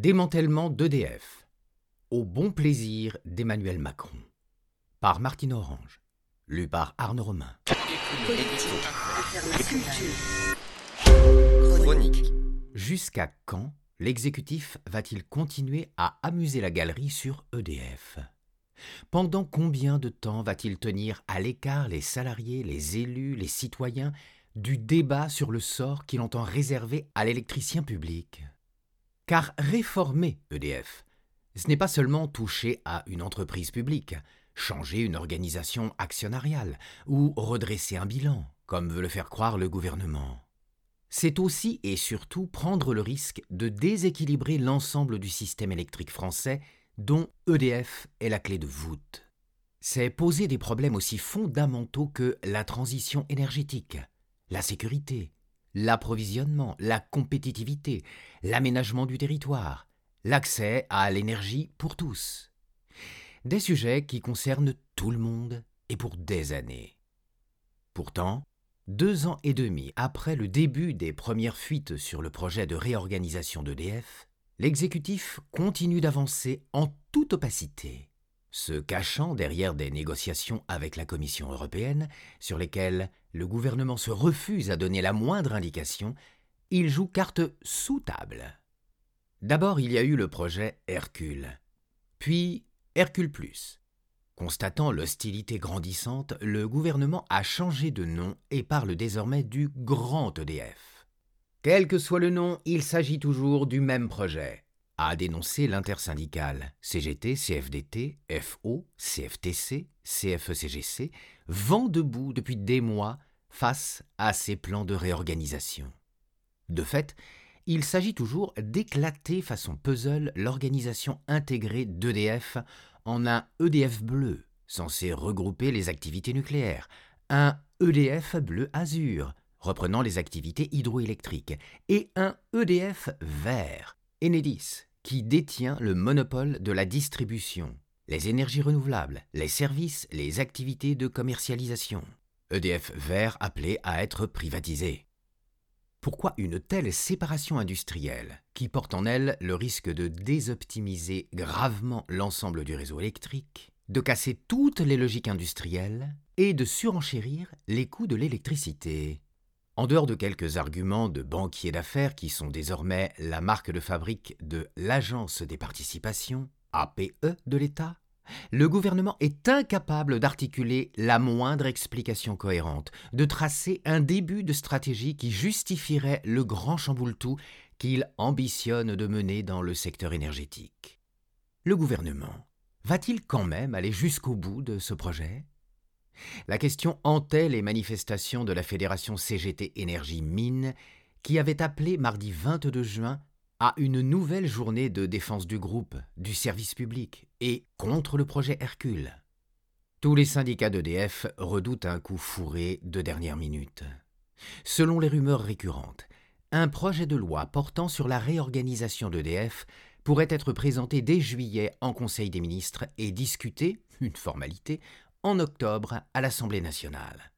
Démantèlement d'EDF. Au bon plaisir d'Emmanuel Macron. Par Martine Orange. Lu par Arnaud Romain. Jusqu'à quand l'exécutif va-t-il continuer à amuser la galerie sur EDF Pendant combien de temps va-t-il tenir à l'écart les salariés, les élus, les citoyens du débat sur le sort qu'il entend réserver à l'électricien public? Car réformer EDF, ce n'est pas seulement toucher à une entreprise publique, changer une organisation actionnariale ou redresser un bilan, comme veut le faire croire le gouvernement c'est aussi et surtout prendre le risque de déséquilibrer l'ensemble du système électrique français dont EDF est la clé de voûte. C'est poser des problèmes aussi fondamentaux que la transition énergétique, la sécurité, l'approvisionnement, la compétitivité, l'aménagement du territoire, l'accès à l'énergie pour tous. Des sujets qui concernent tout le monde et pour des années. Pourtant, deux ans et demi après le début des premières fuites sur le projet de réorganisation d'EDF, l'exécutif continue d'avancer en toute opacité, se cachant derrière des négociations avec la Commission européenne sur lesquelles le gouvernement se refuse à donner la moindre indication, il joue carte sous table. D'abord, il y a eu le projet Hercule, puis Hercule Constatant l'hostilité grandissante, le gouvernement a changé de nom et parle désormais du Grand EDF. Quel que soit le nom, il s'agit toujours du même projet, a dénoncé l'intersyndicale CGT, CFDT, FO, CFTC, CFECGC, vent debout depuis des mois face à ces plans de réorganisation. De fait, il s'agit toujours d'éclater façon puzzle l'organisation intégrée d'EDF en un EDF bleu, censé regrouper les activités nucléaires, un EDF bleu azur, reprenant les activités hydroélectriques, et un EDF vert, Enedis, qui détient le monopole de la distribution, les énergies renouvelables, les services, les activités de commercialisation. EDF vert appelé à être privatisé. Pourquoi une telle séparation industrielle, qui porte en elle le risque de désoptimiser gravement l'ensemble du réseau électrique, de casser toutes les logiques industrielles et de surenchérir les coûts de l'électricité? En dehors de quelques arguments de banquiers d'affaires qui sont désormais la marque de fabrique de l'Agence des participations, APE de l'État, le gouvernement est incapable d'articuler la moindre explication cohérente, de tracer un début de stratégie qui justifierait le grand chamboule-tout qu'il ambitionne de mener dans le secteur énergétique. Le gouvernement va-t-il quand même aller jusqu'au bout de ce projet? La question hantait les manifestations de la Fédération CGT Énergie Mine qui avait appelé mardi 22 juin à une nouvelle journée de défense du groupe, du service public et contre le projet Hercule. Tous les syndicats d'EDF redoutent un coup fourré de dernière minute. Selon les rumeurs récurrentes, un projet de loi portant sur la réorganisation d'EDF pourrait être présenté dès juillet en Conseil des ministres et discuté, une formalité, en octobre à l'Assemblée nationale.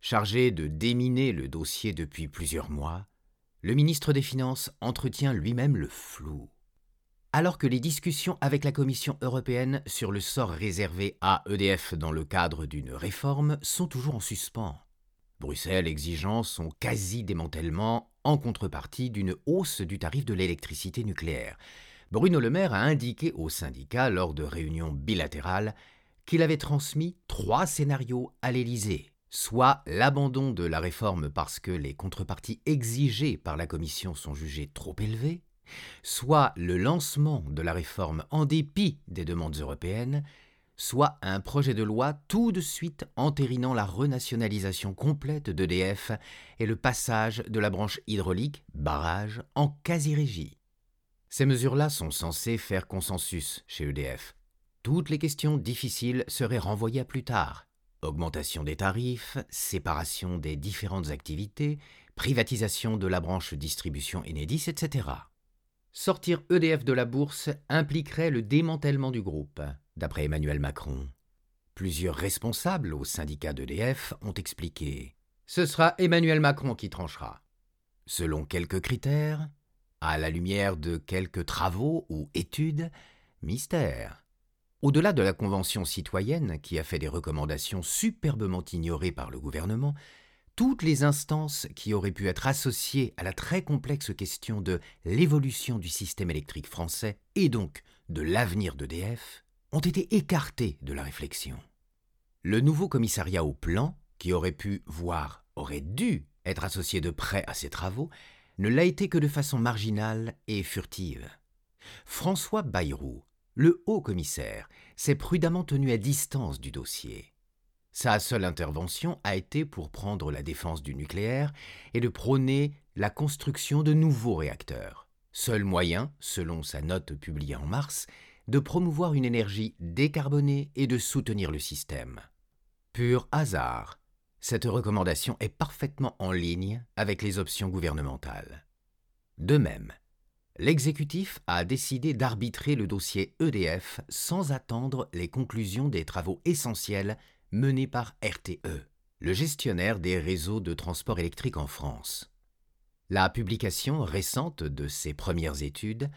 Chargé de déminer le dossier depuis plusieurs mois, le ministre des Finances entretient lui-même le flou. Alors que les discussions avec la Commission européenne sur le sort réservé à EDF dans le cadre d'une réforme sont toujours en suspens. Bruxelles exigeant son quasi-démantèlement en contrepartie d'une hausse du tarif de l'électricité nucléaire. Bruno Le Maire a indiqué aux syndicats lors de réunions bilatérales qu'il avait transmis trois scénarios à l'Élysée soit l'abandon de la réforme parce que les contreparties exigées par la Commission sont jugées trop élevées, soit le lancement de la réforme en dépit des demandes européennes, soit un projet de loi tout de suite entérinant la renationalisation complète d'EDF et le passage de la branche hydraulique, barrage, en quasi-régie. Ces mesures-là sont censées faire consensus chez EDF. Toutes les questions difficiles seraient renvoyées à plus tard, Augmentation des tarifs, séparation des différentes activités, privatisation de la branche distribution Enedis, etc. Sortir EDF de la bourse impliquerait le démantèlement du groupe, d'après Emmanuel Macron. Plusieurs responsables au syndicat d'EDF ont expliqué Ce sera Emmanuel Macron qui tranchera. Selon quelques critères, À la lumière de quelques travaux ou études, mystère. Au-delà de la Convention citoyenne, qui a fait des recommandations superbement ignorées par le gouvernement, toutes les instances qui auraient pu être associées à la très complexe question de l'évolution du système électrique français et donc de l'avenir d'EDF ont été écartées de la réflexion. Le nouveau commissariat au plan, qui aurait pu, voire aurait dû être associé de près à ces travaux, ne l'a été que de façon marginale et furtive. François Bayrou, le haut commissaire, s'est prudemment tenu à distance du dossier. Sa seule intervention a été pour prendre la défense du nucléaire et de prôner la construction de nouveaux réacteurs. Seul moyen, selon sa note publiée en mars, de promouvoir une énergie décarbonée et de soutenir le système. Pur hasard, cette recommandation est parfaitement en ligne avec les options gouvernementales. De même, l'exécutif a décidé d'arbitrer le dossier EDF sans attendre les conclusions des travaux essentiels menés par RTE, le gestionnaire des réseaux de transport électrique en France. La publication récente de ces premières études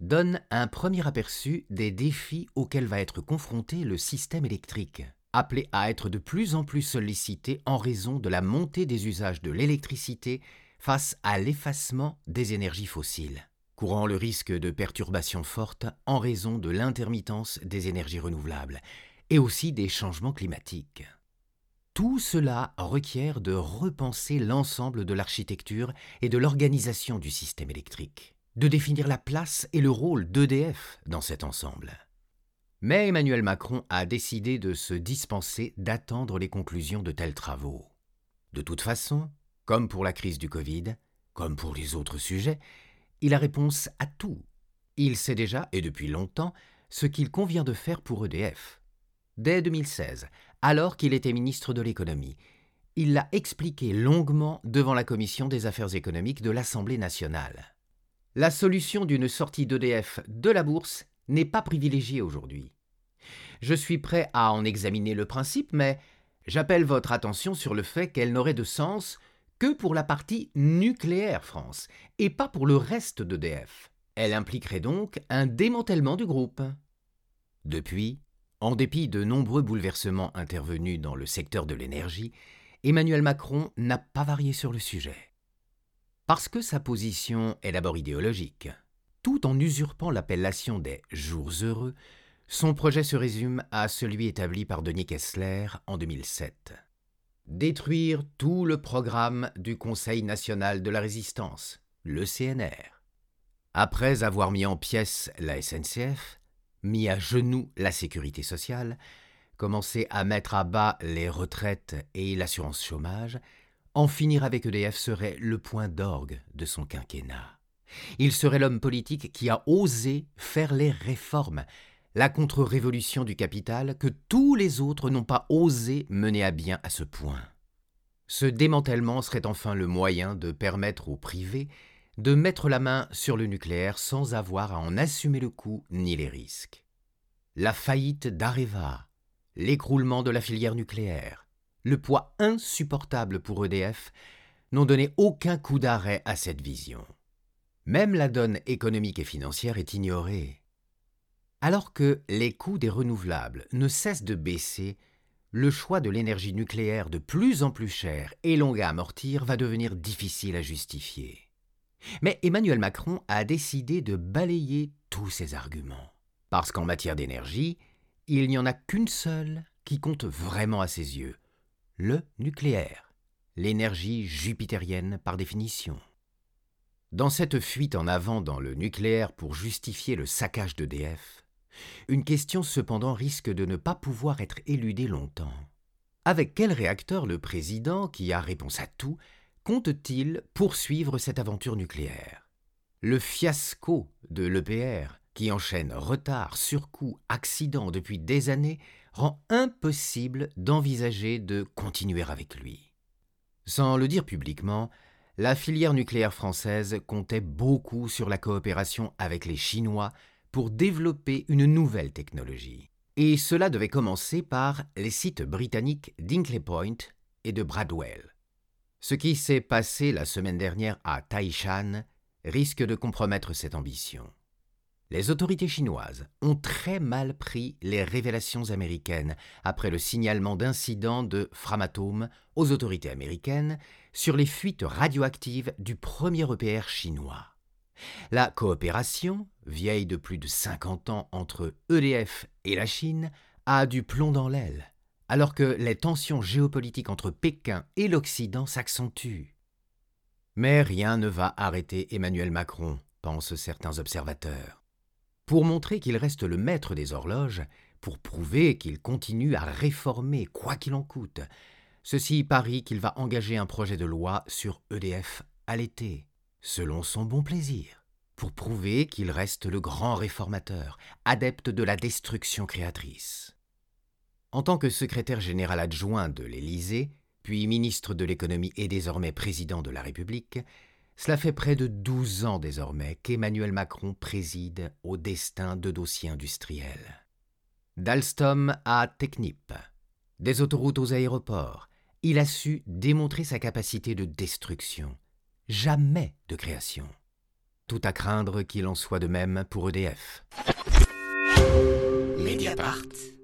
donne un premier aperçu des défis auxquels va être confronté le système électrique appelé à être de plus en plus sollicité en raison de la montée des usages de l'électricité face à l'effacement des énergies fossiles, courant le risque de perturbations fortes en raison de l'intermittence des énergies renouvelables et aussi des changements climatiques. Tout cela requiert de repenser l'ensemble de l'architecture et de l'organisation du système électrique, de définir la place et le rôle d'EDF dans cet ensemble. Mais Emmanuel Macron a décidé de se dispenser d'attendre les conclusions de tels travaux. De toute façon, comme pour la crise du Covid, comme pour les autres sujets, il a réponse à tout. Il sait déjà, et depuis longtemps, ce qu'il convient de faire pour EDF. Dès 2016, alors qu'il était ministre de l'économie, il l'a expliqué longuement devant la commission des affaires économiques de l'Assemblée nationale. La solution d'une sortie d'EDF de la bourse n'est pas privilégiée aujourd'hui. Je suis prêt à en examiner le principe, mais j'appelle votre attention sur le fait qu'elle n'aurait de sens que pour la partie nucléaire France, et pas pour le reste d'EDF. Elle impliquerait donc un démantèlement du groupe. Depuis, en dépit de nombreux bouleversements intervenus dans le secteur de l'énergie, Emmanuel Macron n'a pas varié sur le sujet. Parce que sa position est d'abord idéologique, tout en usurpant l'appellation des jours heureux, son projet se résume à celui établi par Denis Kessler en 2007. Détruire tout le programme du Conseil national de la résistance, le CNR. Après avoir mis en pièces la SNCF, mis à genoux la sécurité sociale, commencé à mettre à bas les retraites et l'assurance chômage, en finir avec EDF serait le point d'orgue de son quinquennat. Il serait l'homme politique qui a osé faire les réformes, la contre-révolution du capital que tous les autres n'ont pas osé mener à bien à ce point. Ce démantèlement serait enfin le moyen de permettre au privé de mettre la main sur le nucléaire sans avoir à en assumer le coût ni les risques. La faillite d'Areva, l'écroulement de la filière nucléaire, le poids insupportable pour EDF n'ont donné aucun coup d'arrêt à cette vision. Même la donne économique et financière est ignorée. Alors que les coûts des renouvelables ne cessent de baisser, le choix de l'énergie nucléaire de plus en plus cher et long à amortir va devenir difficile à justifier. Mais Emmanuel Macron a décidé de balayer tous ces arguments. Parce qu'en matière d'énergie, il n'y en a qu'une seule qui compte vraiment à ses yeux, le nucléaire, l'énergie jupitérienne par définition. Dans cette fuite en avant dans le nucléaire pour justifier le saccage d'EDF, une question cependant risque de ne pas pouvoir être éludée longtemps. Avec quel réacteur le président, qui a réponse à tout, compte-t-il poursuivre cette aventure nucléaire? Le fiasco de l'EPR, qui enchaîne retard, surcoût, accident depuis des années, rend impossible d'envisager de continuer avec lui. Sans le dire publiquement, la filière nucléaire française comptait beaucoup sur la coopération avec les Chinois pour développer une nouvelle technologie. Et cela devait commencer par les sites britanniques d'Inkley Point et de Bradwell. Ce qui s'est passé la semaine dernière à Taishan risque de compromettre cette ambition. Les autorités chinoises ont très mal pris les révélations américaines après le signalement d'incidents de Framatome aux autorités américaines sur les fuites radioactives du premier EPR chinois. La coopération, vieille de plus de 50 ans entre EDF et la Chine, a du plomb dans l'aile, alors que les tensions géopolitiques entre Pékin et l'Occident s'accentuent. Mais rien ne va arrêter Emmanuel Macron, pensent certains observateurs. Pour montrer qu'il reste le maître des horloges, pour prouver qu'il continue à réformer quoi qu'il en coûte, ceci parie qu'il va engager un projet de loi sur EDF à l'été, selon son bon plaisir, pour prouver qu'il reste le grand réformateur, adepte de la destruction créatrice. En tant que secrétaire général adjoint de l'Élysée, puis ministre de l'économie et désormais président de la République, cela fait près de douze ans désormais qu'Emmanuel Macron préside au destin de dossiers industriels. D'Alstom à Technip, des autoroutes aux aéroports, il a su démontrer sa capacité de destruction, jamais de création. Tout à craindre qu'il en soit de même pour EDF. Mediapart.